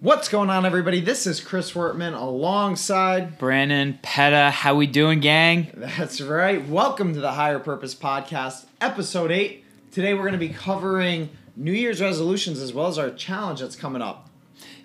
What's going on, everybody? This is Chris Wortman alongside. Brandon, Peda, how we doing, gang? That's right. Welcome to the Higher Purpose Podcast, episode 8. Today we're going to be covering New Year's resolutions as well as our challenge that's coming up.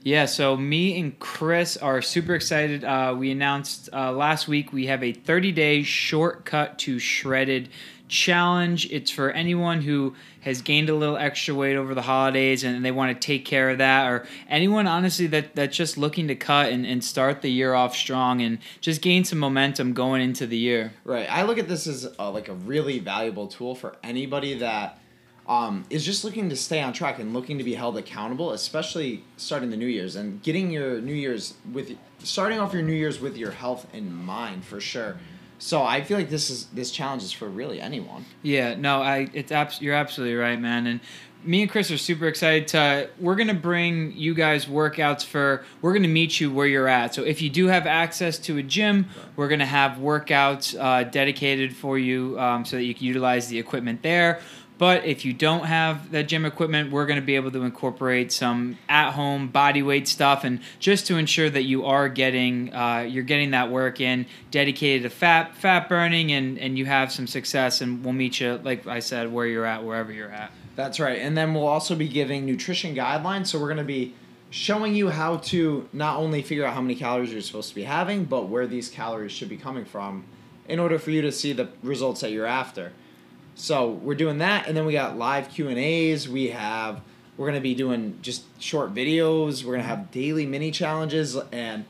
Yeah, so me and Chris are super excited. Uh, we announced uh, last week we have a 30 day shortcut to shredded challenge. It's for anyone who has gained a little extra weight over the holidays and they want to take care of that, or anyone honestly that, that's just looking to cut and, and start the year off strong and just gain some momentum going into the year. Right. I look at this as uh, like a really valuable tool for anybody that um, is just looking to stay on track and looking to be held accountable, especially starting the New Year's and getting your New Year's with starting off your New Year's with your health in mind for sure. So I feel like this is this challenge is for really anyone. Yeah, no, I it's abs- you're absolutely right, man. And me and Chris are super excited to we're gonna bring you guys workouts for we're gonna meet you where you're at. So if you do have access to a gym, we're gonna have workouts uh, dedicated for you um, so that you can utilize the equipment there. But if you don't have that gym equipment, we're going to be able to incorporate some at-home body weight stuff, and just to ensure that you are getting uh, you're getting that work in, dedicated to fat fat burning, and and you have some success. And we'll meet you, like I said, where you're at, wherever you're at. That's right. And then we'll also be giving nutrition guidelines. So we're going to be showing you how to not only figure out how many calories you're supposed to be having, but where these calories should be coming from in order for you to see the results that you're after. So we're doing that, and then we got live Q and A's. We have we're gonna be doing just short videos. We're gonna have daily mini challenges, and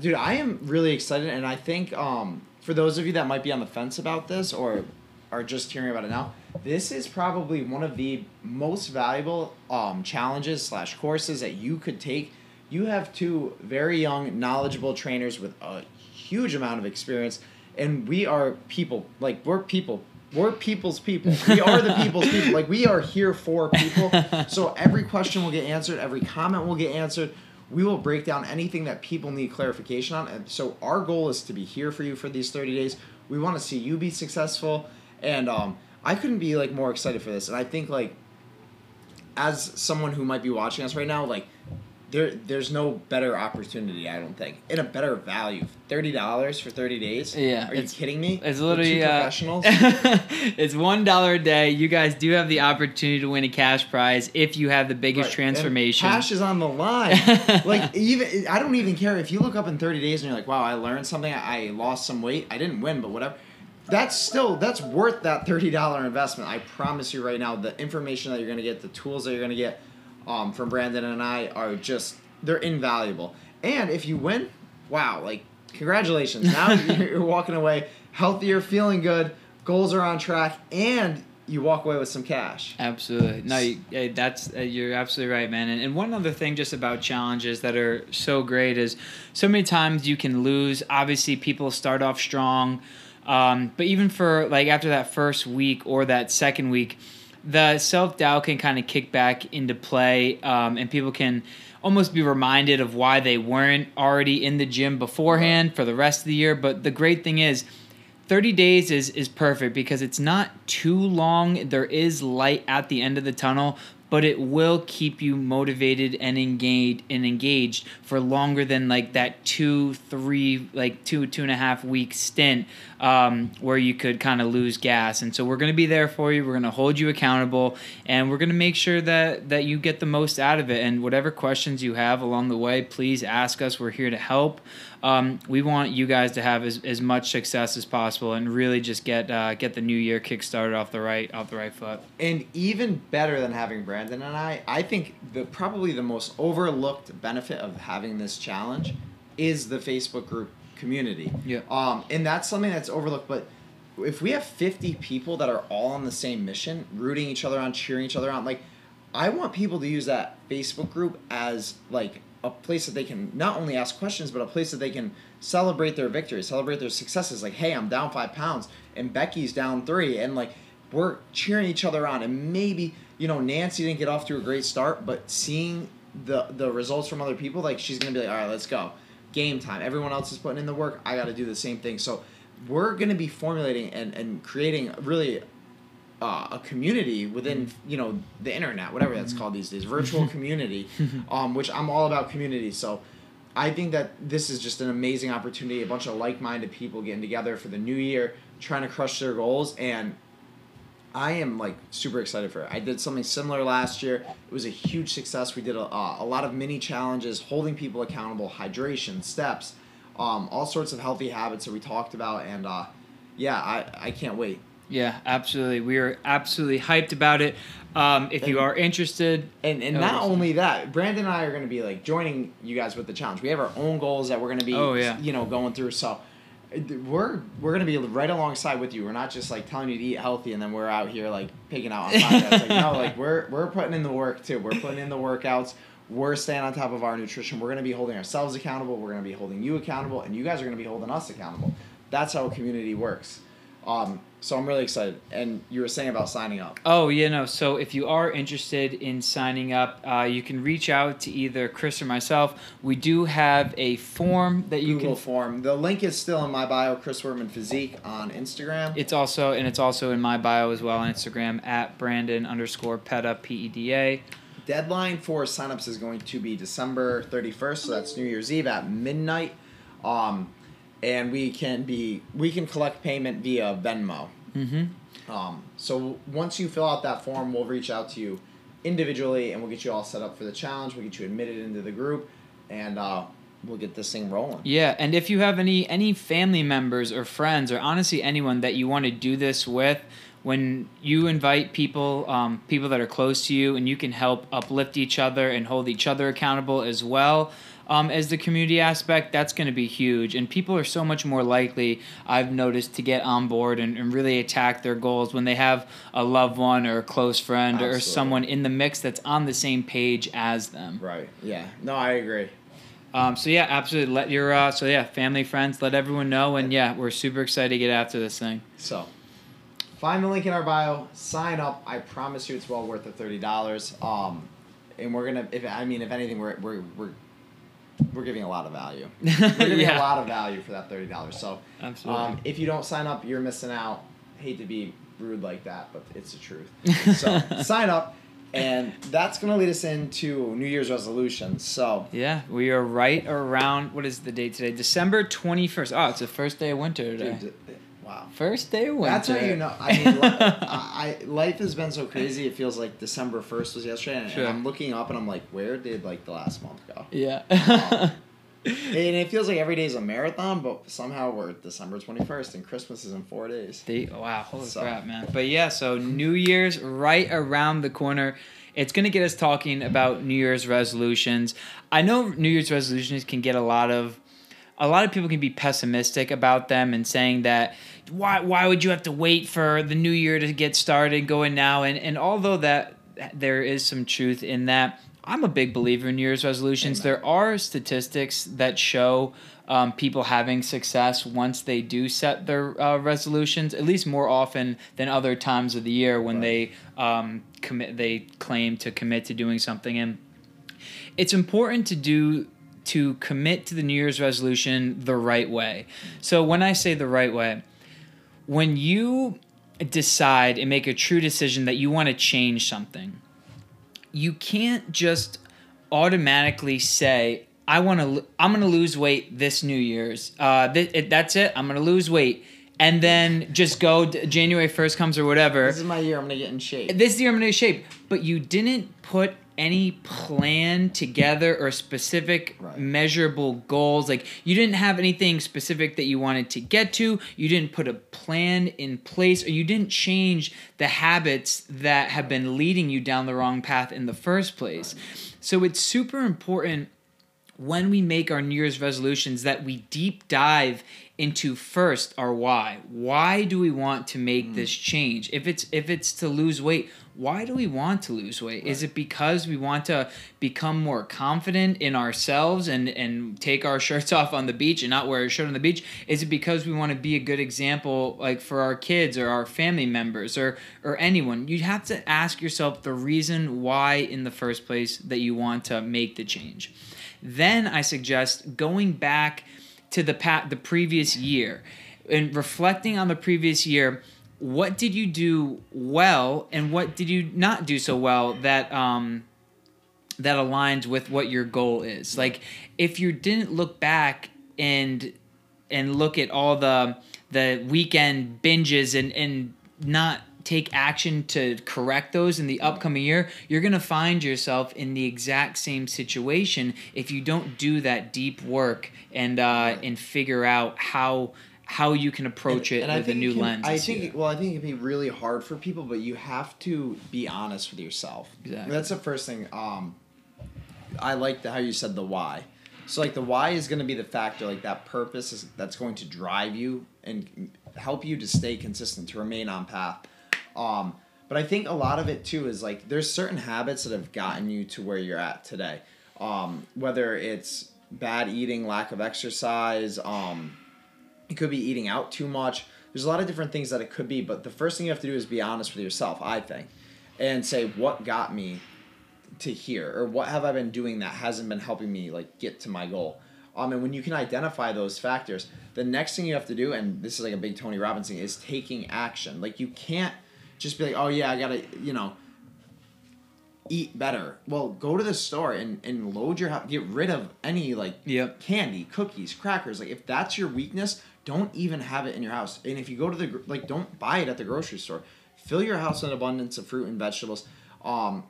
dude, I am really excited. And I think um, for those of you that might be on the fence about this or are just hearing about it now, this is probably one of the most valuable um, challenges slash courses that you could take. You have two very young, knowledgeable trainers with a huge amount of experience, and we are people like we're people we're people's people. We are the people's people. Like we are here for people. So every question will get answered, every comment will get answered. We will break down anything that people need clarification on. And so our goal is to be here for you for these 30 days. We want to see you be successful. And um, I couldn't be like more excited for this. And I think like as someone who might be watching us right now, like there there's no better opportunity I don't think. And a better value. Thirty dollars for thirty days? Yeah are you kidding me? it's literally uh, professionals? it's one dollar a day. You guys do have the opportunity to win a cash prize if you have the biggest right. transformation. and cash is on the line. Like even I don't even care. If you look up in thirty days and you're like wow I learned something. I lost some weight. I didn't win but whatever. That's still that's worth that thirty dollar investment. I promise you right now the information that you're gonna get the tools that you're gonna get um, from Brandon and I are just they're invaluable. And if you win, wow, like congratulations. Now you're walking away healthier, feeling good, goals are on track, and you walk away with some cash. Absolutely. No, you, that's uh, you're absolutely right, man. And, and one other thing, just about challenges that are so great is so many times you can lose. Obviously, people start off strong, um, but even for like after that first week or that second week, the self doubt can kind of kick back into play, um, and people can almost be reminded of why they weren't already in the gym beforehand for the rest of the year. But the great thing is, 30 days is is perfect because it's not too long. There is light at the end of the tunnel, but it will keep you motivated and engaged and engaged for longer than like that two, three, like two, two and a half week stint um, where you could kind of lose gas. And so we're going to be there for you. We're going to hold you accountable, and we're going to make sure that that you get the most out of it. And whatever questions you have along the way, please ask us. We're here to help. Um, we want you guys to have as, as much success as possible and really just get uh, get the new year kick started off the right off the right foot. And even better than having Brandon and I, I think the probably the most overlooked benefit of having this challenge is the Facebook group community. Yeah. Um, and that's something that's overlooked, but if we have 50 people that are all on the same mission, rooting each other on, cheering each other on, like I want people to use that Facebook group as like a place that they can not only ask questions, but a place that they can celebrate their victories, celebrate their successes. Like, hey, I'm down five pounds, and Becky's down three, and like we're cheering each other on. And maybe you know Nancy didn't get off to a great start, but seeing the the results from other people, like she's gonna be like, all right, let's go, game time. Everyone else is putting in the work. I got to do the same thing. So we're gonna be formulating and and creating really uh, a community within you know the internet, whatever that's called these days, virtual community, um, which I'm all about community. So I think that this is just an amazing opportunity. A bunch of like-minded people getting together for the new year, trying to crush their goals, and I am like super excited for it. I did something similar last year. It was a huge success. We did a, uh, a lot of mini challenges, holding people accountable, hydration, steps, um, all sorts of healthy habits that we talked about, and uh, yeah, I I can't wait. Yeah, absolutely. We are absolutely hyped about it. Um, if you are interested, And and not only that, Brandon and I are going to be like joining you guys with the challenge. We have our own goals that we're going to be, Oh, yeah. you know, going through. So uh, we're we're going to be right alongside with you. We're not just like telling you to eat healthy and then we're out here like picking out on podcasts. like no, like we're we're putting in the work too. We're putting in the workouts. We're staying on top of our nutrition. We're going to be holding ourselves accountable. We're going to be holding you accountable, and you guys are going to be holding us accountable. That's how a community works. Um, so I'm really excited. And you were saying about signing up. Oh, you know, so if you are interested in signing up, uh, you can reach out to either Chris or myself. We do have a form that you Google can. form. The link is still in my bio, Chris Wortman Physique on Instagram. It's also and it's also in my bio as well on Instagram at Brandon underscore Peda P E D A. Deadline for signups is going to be December 31st, so that's New Year's Eve at midnight. Um, and we can be we can collect payment via Venmo. Mm-hmm. Um, so once you fill out that form, we'll reach out to you individually, and we'll get you all set up for the challenge. We'll get you admitted into the group, and uh, we'll get this thing rolling. Yeah, and if you have any any family members or friends or honestly anyone that you want to do this with, when you invite people, um, people that are close to you, and you can help uplift each other and hold each other accountable as well. Um, as the community aspect, that's going to be huge. And people are so much more likely, I've noticed, to get on board and, and really attack their goals when they have a loved one or a close friend or someone in the mix that's on the same page as them. Right. Yeah. No, I agree. Um, so yeah, absolutely. Let your uh, so yeah, family, friends, let everyone know, and yeah, we're super excited to get after this thing. So, find the link in our bio. Sign up. I promise you, it's well worth the thirty dollars. Um, and we're gonna. If I mean, if anything, we're we're we're we're giving a lot of value. We're giving Yeah. a lot of value for that thirty dollars. So, Absolutely. um, if you don't sign up, you're missing out. Hate to be rude like that, but it's the truth. So sign up, and that's gonna lead us into New Year's resolutions. So. yeah, we are right around what is the date today? December twenty first. Oh, it's the first day of winter today. Dude, wow. First day of winter. That's how you know. I mean, li- I, I life has been so crazy. It feels like December first was yesterday, and, Sure. and I'm looking up and I'm like, where did like the last month go? yeah. And it feels like every day is a marathon, but somehow we're December twenty first, and Christmas is in four days. They, wow, holy So- crap, man. But yeah, so New Year's right around the corner. It's going to get us talking about New Year's resolutions. I know New Year's resolutions can get a lot of a lot of people can be pessimistic about them and saying that why why would you have to wait for the new year to get started going now and and although that there is some truth in that I'm a big believer in New Year's resolutions. Amen. There are statistics that show um, people having success once they do set their uh, resolutions, at least more often than other times of the year when Right. they um, commit, they claim to commit to doing something. And it's important to do to commit to the New Year's resolution the right way. So when I say the right way, when you decide and make a true decision that you want to change something, you can't just automatically say, "I want to. I'm going to lose weight this New Year's. Uh, th- it, that's it. I'm going to lose weight." And then just go d- January 1st comes or whatever This is my year. I'm gonna get in shape. this is the Armada shape, but you didn't put any plan together or specific Right. measurable goals. Like you didn't have anything specific that you wanted to get to. You didn't put a plan in place, or you didn't change the habits that have been leading you down the wrong path in the first place. So it's super important when we make our New Year's resolutions that we deep dive into first our why. Why do we want to make this hmm. change? If it's if it's to lose weight, why do we want to lose weight? Is it because we want to become more confident in ourselves and and take our shirts off on the beach and not wear a shirt on the beach? Is it because we want to be a good example like for our kids or our family members or or anyone? You have to ask yourself the reason why in the first place that you want to make the change. Then I suggest going back to the pat the previous year. And reflecting on the previous year what did you do well and what did you not do so well that um that aligns with what your goal is? Like if you didn't look back and and look at all the the weekend binges and and not take action to correct those in the upcoming year you're going to find yourself in the exact same situation if you don't do that deep work and uh and figure out how how you can approach And- it and with a new can- lens I think well, I think it can be really hard for people, but you have to be honest with yourself. Exactly. That's the first thing. Um, I like the, how you said the why. So like the why is going to be the factor, like that purpose is that's going to drive you and help you to stay consistent, to remain on path. Um, but I think a lot of it too is like there's certain habits that have gotten you to where you're at today. Um, whether it's bad eating, lack of exercise, um, it could be eating out too much. There's a lot of different things that it could be, but the first thing you have to do is be honest with yourself, I think, and say what got me to here or what have I been doing that hasn't been helping me like get to my goal. Um, and when you can identify those factors, the next thing you have to do, and this is like a big Tony Robbins thing, is taking action. Like you can't just be like, oh yeah, I gotta, you know, eat better. Well, go to the store and, and load your house. Get rid of any like Yep. candy, cookies, crackers. Like if that's your weakness, don't even have it in your house. And if you go to the like, don't buy it at the grocery store. Fill your house with an abundance of fruit and vegetables. Um,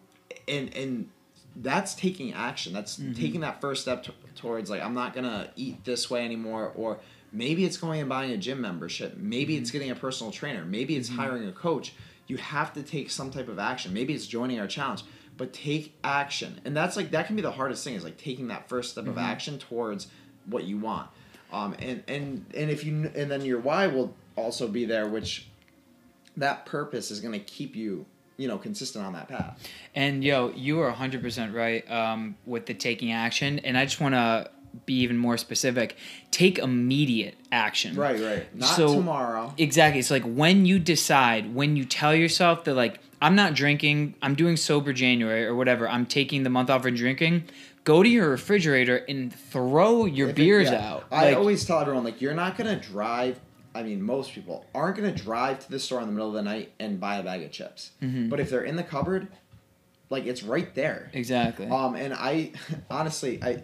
and and that's taking action. That's mm-hmm. taking that first step t- towards like I'm not gonna eat this way anymore. Or maybe it's going and buying a gym membership. Maybe mm-hmm. it's getting a personal trainer. Maybe it's mm-hmm. hiring a coach. You have to take some type of action. Maybe it's joining our challenge. But take action, and that's like that can be the hardest thing is like taking that first step of action towards what you want. Um, and and and if you and then your why will also be there, which that purpose is going to keep you you know consistent on that path. And yo, you are 100% right um, with the taking action. And I just want to be even more specific. Take immediate action. Right, right. Not So- tomorrow. Exactly. It's like when you decide, when you tell yourself that, like, I'm not drinking, I'm doing sober January or whatever, I'm taking the month off from drinking, go to your refrigerator and throw your If it- beers yeah. out. I Like, always tell everyone like you're not gonna drive. I mean, most people aren't gonna drive to the store in the middle of the night and buy a bag of chips. Mm-hmm. But if they're in the cupboard, like it's right there. Exactly. Um, and I honestly I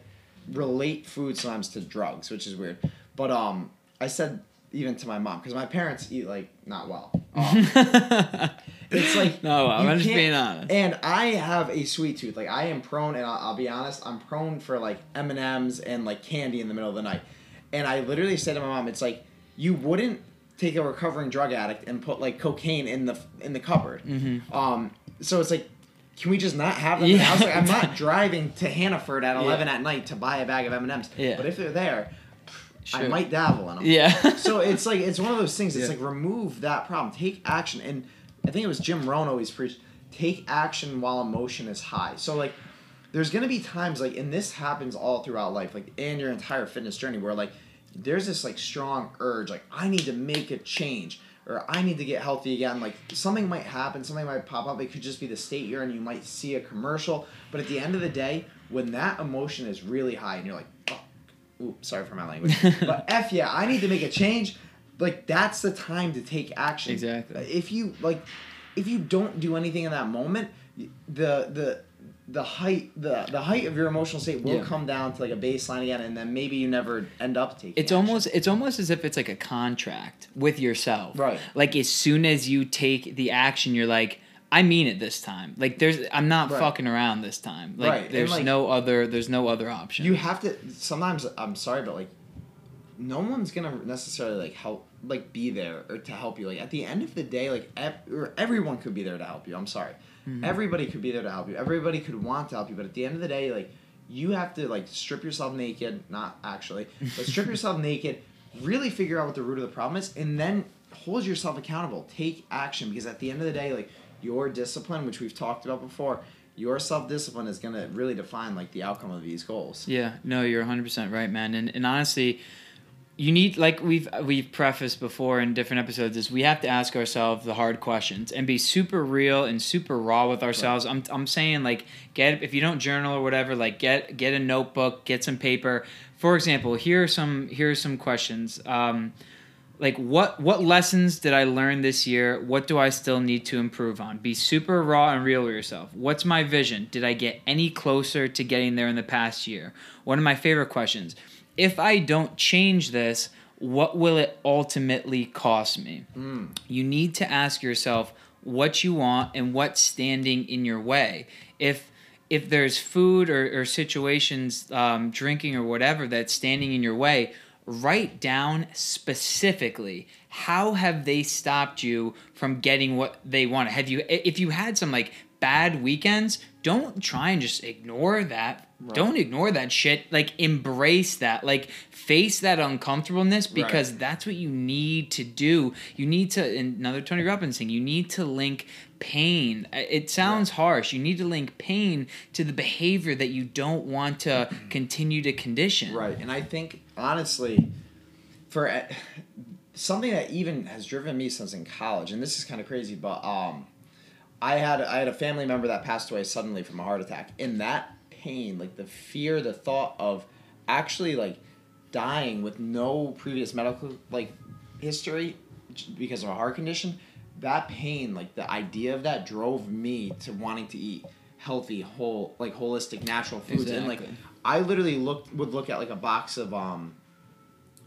relate food sometimes to drugs, which is weird. But um, I said even to my mom because my parents eat like not well. Um, it's like No, I'm just being honest. And I have a sweet tooth. Like I am prone, and I'll, I'll be honest, I'm prone for like M and M's and like candy in the middle of the night. And I literally said to my mom, "It's like you wouldn't take a recovering drug addict and put like cocaine in the in the cupboard." Mm-hmm. Um, so it's like. Can we just not have them? in the house? Like, I'm not driving to Hannaford at Yeah. 11 at night to buy a bag of M&Ms. Yeah. But if they're there, I might dabble in them yeah. so it's like it's one of those things. It's Yeah. like remove that problem, take action, and I think it was Jim Rohn always preached: take action while emotion is high. So like, there's gonna be times like, and this happens all throughout life, like in your entire fitness journey, where like there's this like strong urge, like I need to make a change. Or I need to get healthy again. Like something might happen, something might pop up. It could just be the state you're in. You might see a commercial, but at the end of the day, when that emotion is really high, and you're like, oh, Ooh, sorry for my language. but F yeah, I need to make a change. Like that's the time to take action. Exactly. If you like, if you don't do anything in that moment, the the the height the the height of your emotional state will Yeah. come down to like a baseline again, and then maybe you never end up taking. It's action. almost it's almost as if it's like a contract with yourself. Right. Like as soon as you take the action, you're like, I mean it this time. Like there's I'm not Right. fucking around this time. Like Right, there's like- no other there's no other option. You have to. Sometimes I'm sorry, but like, no one's gonna necessarily like help, like be there or to help you. Like at the end of the day, like ev- or everyone could be there to help you. I'm sorry, Mm-hmm. everybody could be there to help you. Everybody could want to help you, but at the end of the day, like you have to like strip yourself naked. Not actually, but strip yourself naked. Really figure out what the root of the problem is, and then hold yourself accountable. Take action because at the end of the day, like your discipline, which we've talked about before. Your self discipline is gonna really define like the outcome of these goals. Yeah, no, you're 100% right, man. And and honestly, you need like we've we've prefaced before in different episodes is we have to ask ourselves the hard questions and be super real and super raw with ourselves. I'm I'm saying like get if you don't journal or whatever, like get get a notebook, get some paper. For example, here are some here are some questions. Um like what what lessons did I learn this year? What do I still need to improve on? Be super raw and real with yourself. What's my vision? Did I get any closer to getting there in the past year? One of my favorite questions. If I don't change this, what will it ultimately cost me? Mm. You need to ask yourself what you want and what's standing in your way. If if there's food or, or situations, um, drinking or whatever that's standing in your way, write down specifically how have they stopped you from getting what they want have you if you had some like bad weekends don't try and just ignore that. Right. don't ignore that shit. Like embrace that. Like face that uncomfortableness because Right. that's what you need to do. You need to another tony robbins thing you need to link pain. It sounds harsh. You need to link pain to the behavior that you don't want to continue to condition. Right, and I think honestly, for uh, something that even has driven me since in college, and this is kind of crazy, but um, I had I had a family member that passed away suddenly from a heart attack, and that pain, like the fear, the thought of actually like dying with no previous medical like history because of a heart condition, that pain, like the idea of that, drove me to wanting to eat healthy, whole, like holistic, natural foods, and like I literally looked would look at like a box of um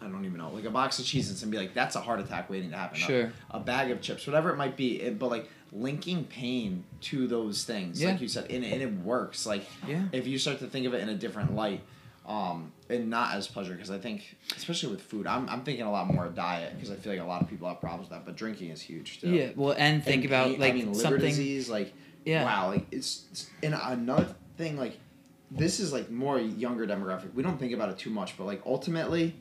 I don't even know, like a box of Cheez-Its and be like, that's a heart attack waiting to happen. A- Sure. A, bag of chips, whatever it might be. It, but like linking pain to those things, Yeah. like you said, and, and it works. Like Yeah. if you start to think of it in a different light, um, and not as pleasure, because I think, especially with food, I'm, I'm thinking a lot more of diet because I feel like a lot of people have problems with that, but drinking is huge too. yeah well and think And about pain- like I mean, liver something disease, like Yeah. wow, like it's, it's and another thing, like this is like more younger demographic. We don't think about it too much, but like ultimately,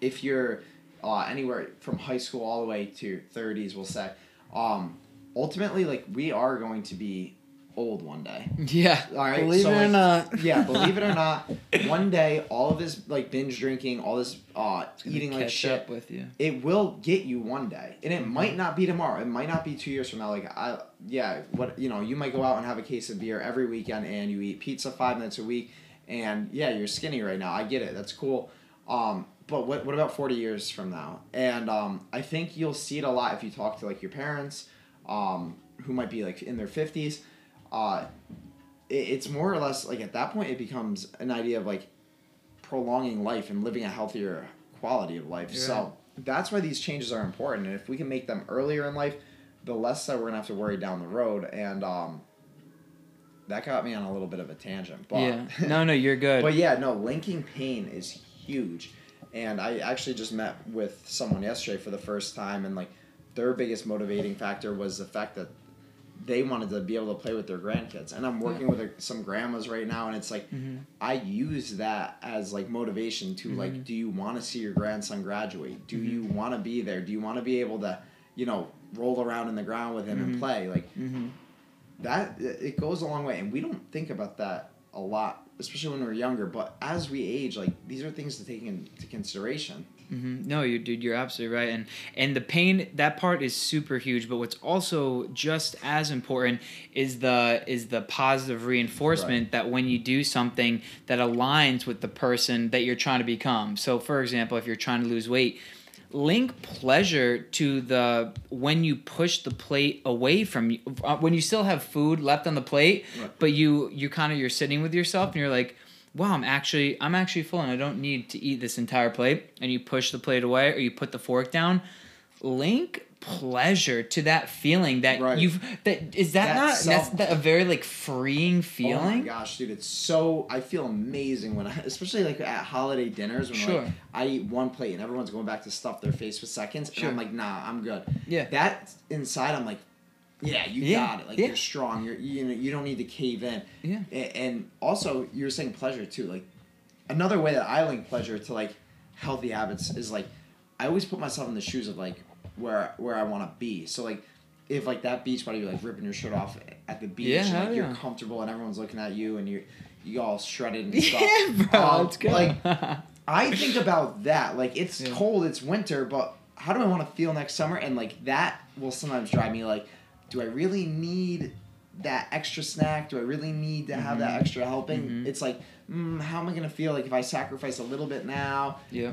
if you're uh, anywhere from high school all the way to thirties, we'll say, um, ultimately, like we are going to be old one day. yeah. All right, believe so, it or like, not. yeah, believe it or not, one day all of this like binge drinking, all this uh, eating like shit, with you. it will get you one day. And it might not be tomorrow. It might not be two years from now. Like i yeah what you know you might go out and have a case of beer every weekend and you eat pizza five minutes a week and yeah you're skinny right now. I get it. That's cool. Um but what, what about 40 years from now? And um i think you'll see it a lot if you talk to like your parents um who might be like in their 50s uh it, it's more or less like at that point it becomes an idea of like prolonging life and living a healthier quality of life. Yeah. So that's why these changes are important. And if we can make them earlier in life, the less that we're gonna have to worry down the road. And um, that got me on a little bit of a tangent. But yeah no no you're good but yeah, no, linking pain is huge. And I actually just met with someone yesterday for the first time, and like their biggest motivating factor was the fact that they wanted to be able to play with their grandkids. And I'm working with like, some grandmas right now, and it's like Mhm. I use that as like motivation to like, Mhm. do you want to see your grandson graduate? Do Mhm. you want to be there? Do you want to be able to, you know, roll around in the ground with him and play? Like hmm that it goes a long way and we don't think about that a lot especially when we're younger but as we age like these are things to take into consideration hmm No, you dude, you're absolutely right, and and the pain that part is super huge. But what's also just as important is the is the positive reinforcement that when you do something that aligns with the person that you're trying to become. So, for example, if you're trying to lose weight, link pleasure to the when you push the plate away from you uh, when you still have food left on the plate Right. but you you kind of you're sitting with yourself and you're like wow i'm actually i'm actually full and i don't need to eat this entire plate and you push the plate away or you put the fork down link pleasure to that feeling that Right. you've that is that, That not self- that's that a very like freeing feeling oh my gosh dude it's so i feel amazing when i especially like at holiday dinners when Sure. like i eat one plate and everyone's going back to stuff their face with seconds Sure. and i'm like nah i'm good yeah that inside i'm like yeah you Yeah, got it like yeah. you're strong you're you know you don't need to cave in yeah and also you're saying pleasure too like another way that i link pleasure to like healthy habits is like i always put myself in the shoes of like where where i want to be so like if like that beach body you're like ripping your shirt off at the beach Yeah, and like you're yeah. comfortable and everyone's looking at you and you're you all shredded and stuff yeah bro Um, let's go like I think about that. Like it's Yeah. cold, it's winter, but how do I want to feel next summer? And like that will sometimes drive me like, do I really need that extra snack? Do I really need to have that Mhm. extra helping? Mhm. It's like, mm, how am I gonna feel like if I sacrifice a little bit now? yeah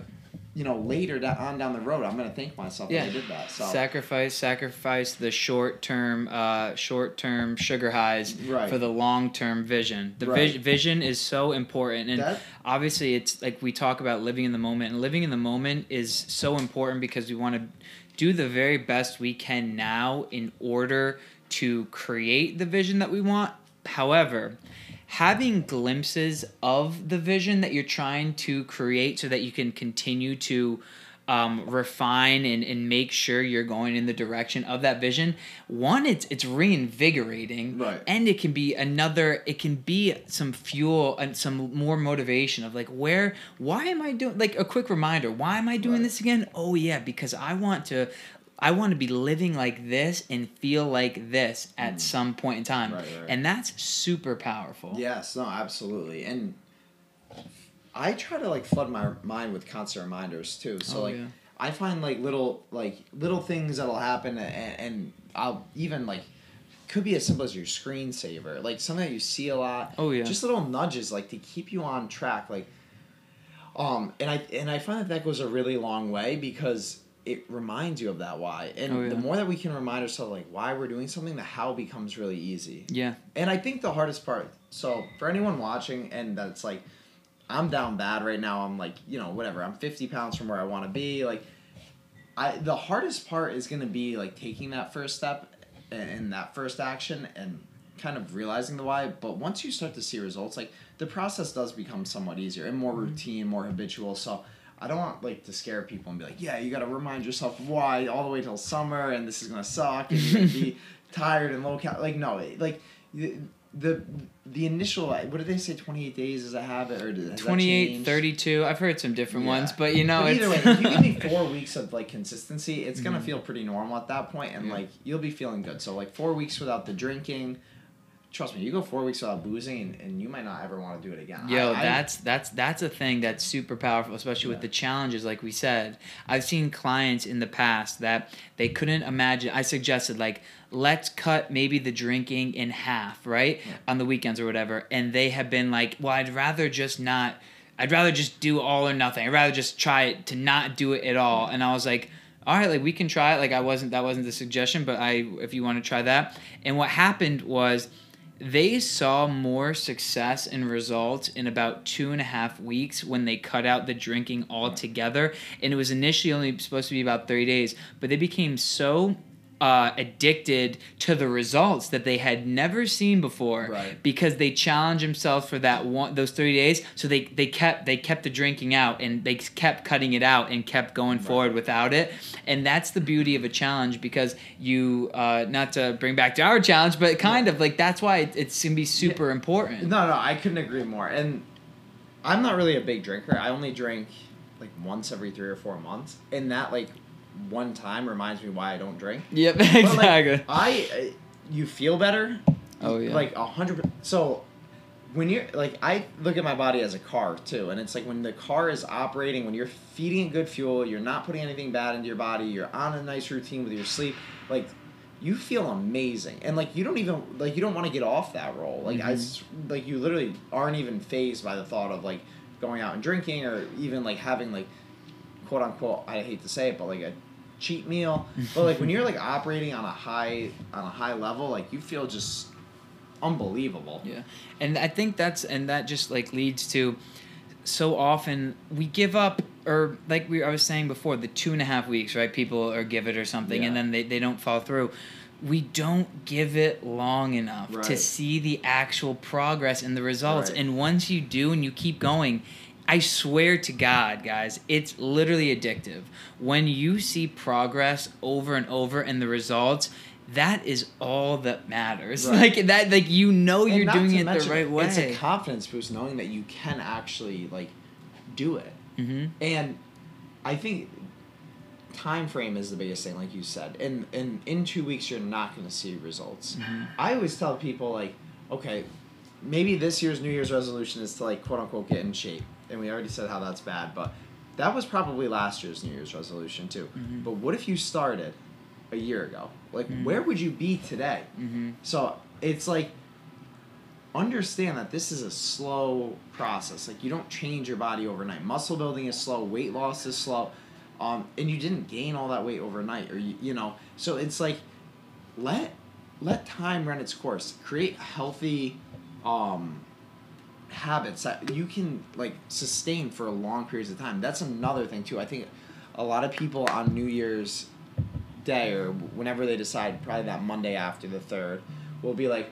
you know, later da- on down the road, I'm gonna thank myself Yeah. that I did that. So Sacrifice, sacrifice the short term, uh, short term sugar highs Right. for the long term vision. The Right. vis- vision is so important, and That- obviously, it's like we talk about living in the moment, and living in the moment is so important because we want to do the very best we can now in order to create the vision that we want. However, having glimpses of the vision that you're trying to create so that you can continue to um, refine and, and make sure you're going in the direction of that vision one it's it's reinvigorating Right. and it can be another it can be some fuel and some more motivation of like where why am i doing like a quick reminder why am i doing Right. this again oh yeah because i want to i want to be living like this and feel like this at some point in time. Right, right. and that's super powerful Yes, no, absolutely. And I try to like flood my mind with constant reminders too. So Oh, like yeah. I find like little like little things that'll happen and, and I'll even like could be as simple as your screensaver, like something that you see a lot. Oh, yeah. Just little nudges like to keep you on track like um and I and I find that that goes a really long way because it reminds you of that why. And Oh, yeah. the more that we can remind ourselves like why we're doing something, the how becomes really easy. yeah And I think the hardest part, so for anyone watching and that's like, I'm down bad right now. I'm like, you know, whatever. I'm 50 pounds from where I want to be. Like, I the hardest part is gonna be like taking that first step and, that first action and kind of realizing the why. But once you start to see results, like the process does become somewhat easier and more mm-hmm. routine, more habitual. So. I don't want like to scare people and be like, yeah, you got to remind yourself why all the way till summer, and this is gonna suck, and you're gonna be tired and low cal. Like no, like the the, initial what did they say? Twenty eight days is a habit, or does 28 32 i've heard some different Yeah. ones but you know But either way, if you give me four weeks of like consistency, it's gonna Mhm. feel pretty normal at that point, and Yeah. like you'll be feeling good. So like four weeks without the drinking, trust me, you go four weeks without boozing, and, and you might not ever want to do it again. Yo, I- I- that's that's that's a thing that's super powerful, especially with the challenges. Like we said, I've seen clients in the past that they couldn't imagine. I suggested like let's cut maybe the drinking in half, right, Yeah. on the weekends or whatever, and they have been like, well, I'd rather just not. I'd rather just do all or nothing. I'd rather just try to not do it at all. And I was like, all right, like we can try it. Like I wasn't that wasn't the suggestion, but I if you want to try that. And what happened was they saw more success and results in about two and a half weeks when they cut out the drinking altogether. And it was initially only supposed to be about 30 days, but they became so uh, addicted to the results that they had never seen before Right. because they challenged themselves for that one those 30 days so they, they kept they kept the drinking out and they kept cutting it out and kept going Right. forward without it and that's the beauty of a challenge because you uh, not to bring back to our challenge but kind of like that's why it, it's gonna be super important No, no, I couldn't agree more. And I'm not really a big drinker. I only drink like once every three or four months, and that like one time reminds me why I don't drink. yep But, like, exactly I, uh, you feel better. Oh, yeah. Like a hundred. So when you're like, I look at my body as a car too, and it's like when the car is operating, when you're feeding it good fuel, you're not putting anything bad into your body, you're on a nice routine with your sleep, like. You feel amazing, and like you don't even like you don't want to get off that roll. Like I, Mhm. s- like you literally aren't even phased by the thought of like going out and drinking or even like having like quote unquote I hate to say it, but like a cheat meal. But like when you're like operating on a high on a high level, like you feel just unbelievable. Yeah, and I think that's and that just like leads to so often we give up or like we I was saying before the two and a half weeks right people or give it or something and then they, they don't follow through. We don't give it long enough to see the actual progress and the results. Right. And once you do and you keep going, I swear to God, guys, it's literally addictive. When you see progress over and over and the results, that is all that matters. Right. Like that, like you know And you're doing to it the right way. It's a confidence boost knowing that you can actually like do it. hmm And I think time frame is the biggest thing, like you said. And and in two weeks you're not gonna see results. Mhm. I always tell people like, okay, maybe this year's New Year's resolution is to like quote unquote get in shape. And we already said how that's bad, but that was probably last year's New Year's resolution too. Mhm. But what if you started a year ago? Like Mhm. where would you be today? hmm So it's like understand that this is a slow process. Like you don't change your body overnight. Muscle building is slow. Weight loss is slow. Um, and you didn't gain all that weight overnight, or you, you know. So it's like, let let time run its course. Create healthy, um, habits that you can like sustain for long periods of time. That's another thing too. I think a lot of people on New Year's Day or whenever they decide, probably that Monday after the third, will be like,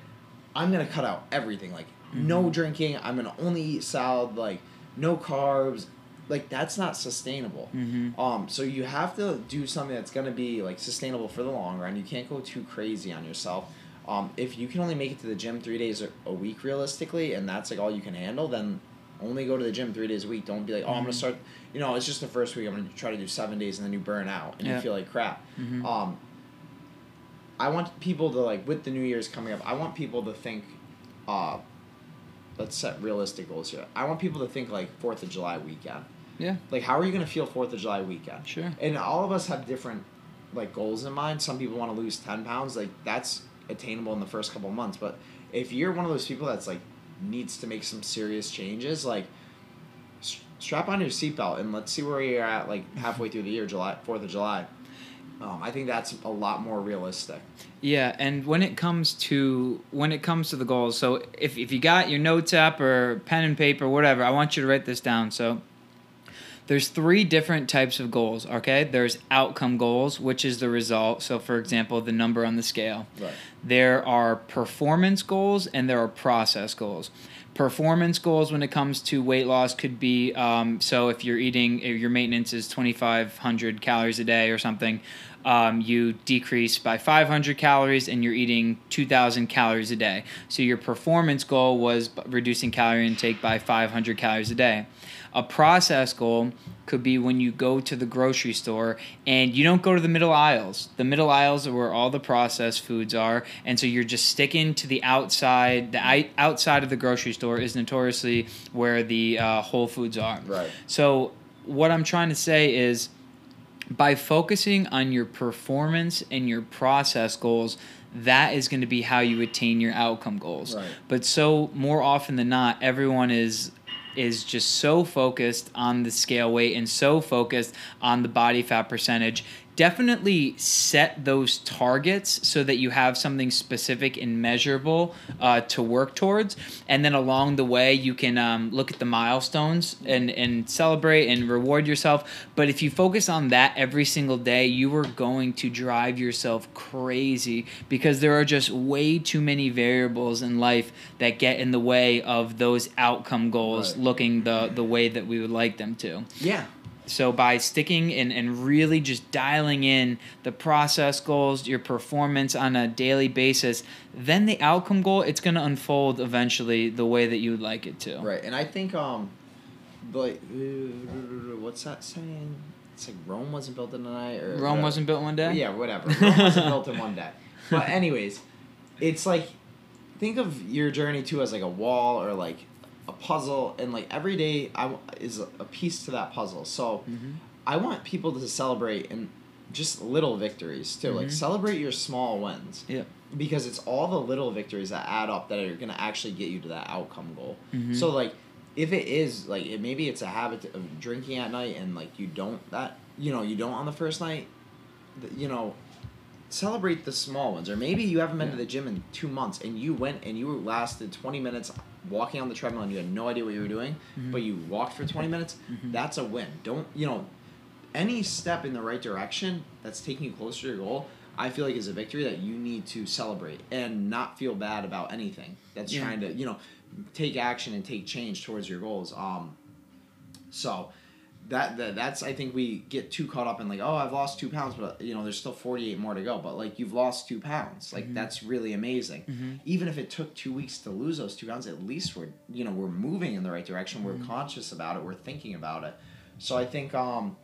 I'm gonna cut out everything. Like no drinking. I'm gonna only eat salad. Like no carbs. Like that's not sustainable. Mm-hmm. Um, so you have to do something that's gonna be like sustainable for the long run. You can't go too crazy on yourself. Um, if you can only make it to the gym three days a- week realistically, and that's like all you can handle, then only go to the gym three days a week. Don't be like, oh, I'm gonna Mhm. start. You know, it's just the first week. I'm gonna try to do seven days, and then you burn out and Yeah. you feel like crap. Mhm. Um, I want people to like with the New Year's coming up. I want people to think. Uh, let's set realistic goals here. I want people to think like Fourth of July weekend. Yeah. Like, how are you gonna feel Fourth of July weekend? Sure. And all of us have different like goals in mind. Some people want to lose ten pounds. Like that's attainable in the first couple months. But if you're one of those people that's like needs to make some serious changes, like strap on your seatbelt and let's see where you're at like halfway through the year, July Fourth of July. Um, I think that's a lot more realistic. Yeah, and when it comes to when it comes to the goals, so if, if you got your notes app or pen and paper, whatever, I want you to write this down. So there's three different types of goals, okay? There's outcome goals, which is the result. So for example, the number on the scale. Right. There are performance goals and there are process goals. Performance goals when it comes to weight loss could be um, so if you're eating, if your maintenance is 2,500 calories a day or something, um, you decrease by 500 calories and you're eating 2,000 calories a day. So your performance goal was reducing calorie intake by 500 calories a day. A process goal could be when you go to the grocery store and you don't go to the middle aisles. The middle aisles are where all the processed foods are, and so you're just sticking to the outside. The outside of the grocery store is notoriously where the uh, Whole Foods are. Right. So what I'm trying to say is by focusing on your performance and your process goals, that is going to be how you attain your outcome goals. Right. But so more often than not, everyone is is just so focused on the scale weight and so focused on the body fat percentage. Definitely set those targets so that you have something specific and measurable uh, to work towards, and then along the way you can um, look at the milestones and and celebrate and reward yourself. But if you focus on that every single day, you are going to drive yourself crazy because there are just way too many variables in life that get in the way of those outcome goals Right. looking the the way that we would like them to. Yeah. So by sticking and, and really just dialing in the process goals, your performance on a daily basis, then the outcome goal, it's gonna unfold eventually the way that you would like it to. Right. And I think um, like what's that saying? It's like Rome wasn't built in a night, or Rome whatever. wasn't built one day? Yeah, whatever. Rome wasn't built in one day. But anyways, it's like think of your journey too as like a wall or like a puzzle, and like every day I w- is a piece to that puzzle. So Mhm. I want people to celebrate and just little victories too. Like Mhm. celebrate your small wins. Yeah. Because it's all the little victories that add up that are gonna actually get you to that outcome goal. Mhm. So like, if it is like it, maybe it's a habit of drinking at night and like you don't that you know you don't on the first night, you know, celebrate the small ones. Or maybe you haven't been to the gym in two months and you went and you lasted twenty minutes walking on the treadmill and you had no idea what you were doing, Mhm. but you walked for twenty minutes. Mhm. That's a win. Don't you know? Any step in the right direction that's taking you closer to your goal. I feel like is a victory that you need to celebrate and not feel bad about anything that's Yeah. trying to you know take action and take change towards your goals. Um, so that, that that's I think we get too caught up in like oh I've lost two pounds but you know there's still forty eight more to go but like you've lost two pounds like Mhm. that's really amazing. Mhm. Even if it took two weeks to lose those two pounds, at least we're you know we're moving in the right direction. We're Mhm. conscious about it. We're thinking about it. So I think um,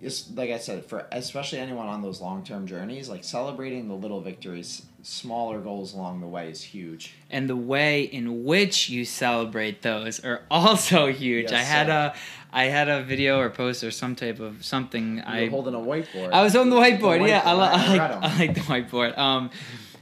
it's like I said for especially anyone on those long term journeys, like celebrating the little victories, smaller goals along the way is huge. and the way in which you celebrate those are also huge. Yes, I had sir. a I had a video or post or some type of something You're I holding a whiteboard. I was on the whiteboard. The yeah, I, li- I, I like. I like the whiteboard. Um,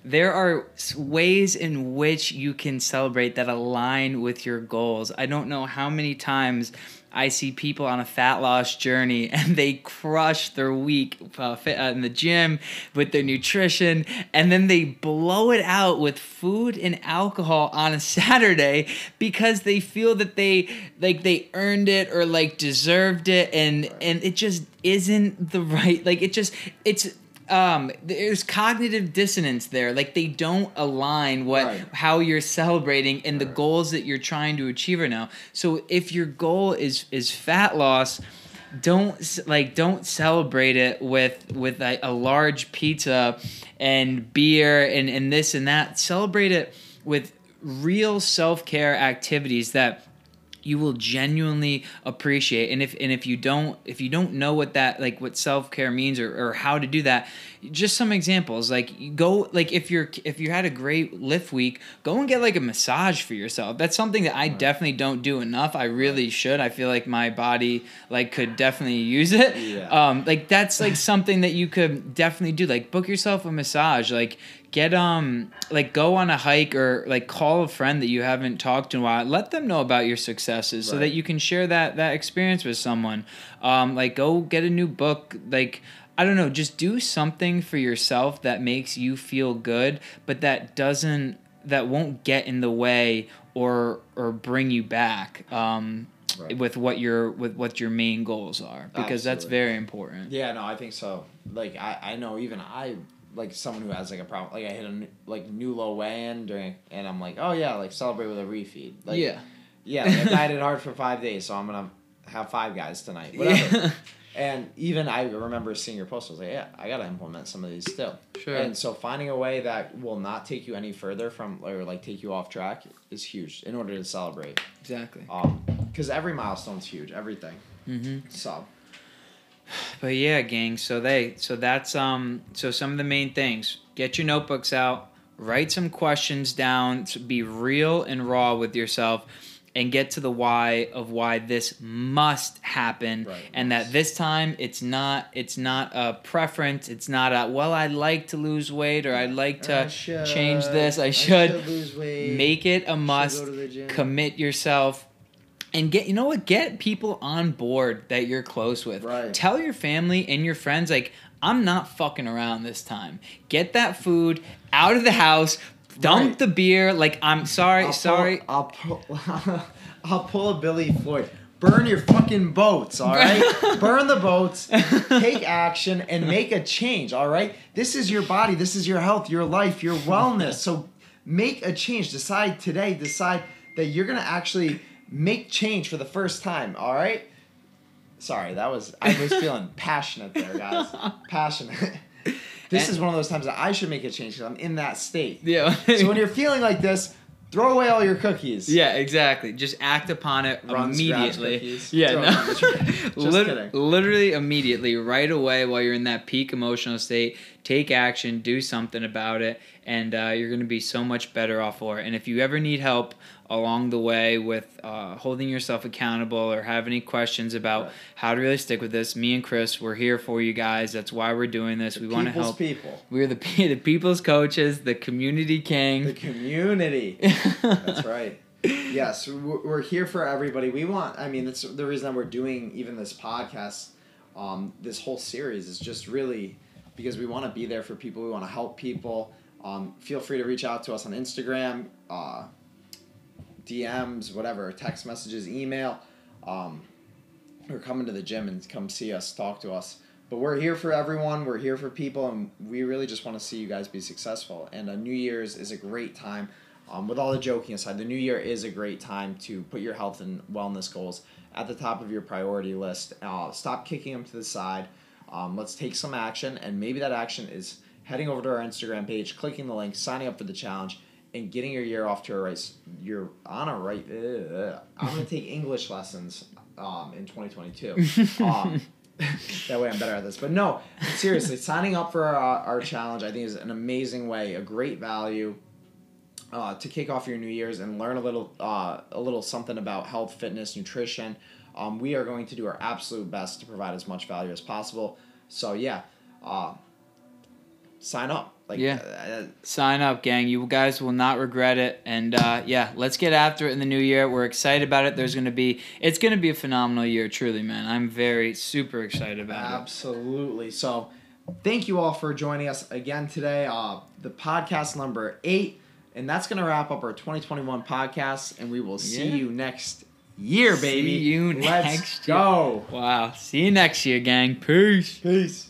there are ways in which you can celebrate that align with your goals. I don't know how many times I see people on a fat loss journey and they crush their week uh, uh, in the gym with their nutrition and then they blow it out with food and alcohol on a Saturday because they feel that they like they earned it or like deserved it and and it just isn't the right like it just it's um there's cognitive dissonance there. Like they don't align what Right. how you're celebrating and the goals that you're trying to achieve right now. So if your goal is is fat loss don't like don't celebrate it with with a, a large pizza and beer and and this and that. Celebrate it with real self-care activities that you will genuinely appreciate. And if and if you don't if you don't know what that like what self-care means or, or how to do that just some examples like go like if you're if you had a great lift week go and get like a massage for yourself. That's something that i definitely don't do enough. I really should. I feel like my body like could definitely use it. Yeah. um like that's like something that you could definitely do. Like book yourself a massage. Like get um like go on a hike or like call a friend that you haven't talked to in a while. Let them know about your successes so that you can share that that experience with someone. Um like go get a new book. Like i don't know just do something for yourself that makes you feel good but that doesn't that won't get in the way or or bring you back um Right. with what your with what your main goals are because that's very important. Yeah, no, I think so. Like I, I know even I like someone who has like a problem. Like I hit a new, like new low weigh in during, and I'm like, oh yeah, like celebrate with a refeed. Like yeah yeah, like, I dieted hard for five days, so I'm gonna have five guys tonight. Whatever. yeah And even I remember seeing your post. I was like, yeah, I gotta implement some of these still. sure And so finding a way that will not take you any further from or like take you off track is huge in order to celebrate. exactly Um, because every milestone's huge, everything. mm-hmm. So But yeah, gang. So they so that's um so some of the main things. Get your notebooks out, write some questions down, to be real and raw with yourself and get to the why of why this must happen Right, and that this time it's not it's not a preference, it's not a well I'd like to lose weight or I'd like to change this, I should lose weight. make it a must go to the gym. commit yourself and get you know what get people on board that you're close with Right. tell your family and your friends like i'm not fucking around this time get that food out of the house dump Right. the beer like i'm sorry I'll sorry Pull, I'll pull. I'll pull a Billy Floyd. Burn your fucking boats, all right? Burn the boats. Take action and make a change, all right? This is your body. This is your health, your life, your wellness. So make a change. Decide today. Decide that you're gonna actually make change for the first time, all right? Sorry, that was I was feeling passionate there, guys. Passionate. This is one of those times that I should make a change because I'm in that state. yeah So when you're feeling like this, throw away all your cookies. yeah exactly just act upon it Runs, immediately yeah no. them in the trash. Just Lit- kidding. literally immediately right away while you're in that peak emotional state take action do something about it and uh, you're going to be so much better off for it and if you ever need help along the way with uh, holding yourself accountable or have any questions about Right. how to really stick with this me and chris we're here for you guys that's why we're doing this we want to help people. we're the, the people's coaches the community king The community. That's right. Yes, we're we're here for everybody. We want. I mean, that's the reason that we're doing even this podcast. Um, this whole series is just really because we want to be there for people. We want to help people. Um, feel free to reach out to us on Instagram, uh, DMs, whatever, text messages, email, um, or come into the gym and come see us, talk to us. But we're here for everyone. We're here for people, and we really just want to see you guys be successful. And uh, New Year's is a great time. Um, with all the joking aside, the New Year is a great time to put your health and wellness goals at the top of your priority list. Uh, stop kicking them to the side. Um, let's take some action, and maybe that action is heading over to our Instagram page, clicking the link, signing up for the challenge, and getting your year off to a right. You're on a right. ugh. I'm gonna take English lessons um, in 2022. Um, that way I'm better at this. But no, seriously, signing up for our, our challenge I think is an amazing way, a great value uh, to kick off your New Year's and learn a little uh, a little something about health, fitness, nutrition. Um, we are going to do our absolute best to provide as much value as possible. So yeah, uh, sign up. Like, Yeah. uh, Sign up, gang. You guys will not regret it. And uh, yeah, let's get after it in the new year. We're excited about it. There's gonna be it's gonna be a phenomenal year, truly, man. I'm very super excited about it. Absolutely. So, thank you all for joining us again today. Uh, the podcast number eight, and that's gonna wrap up our 2021 podcast. And we will see Yeah. you next year, baby. See you Let's next year. go. Wow. See you next year, gang. Peace. Peace.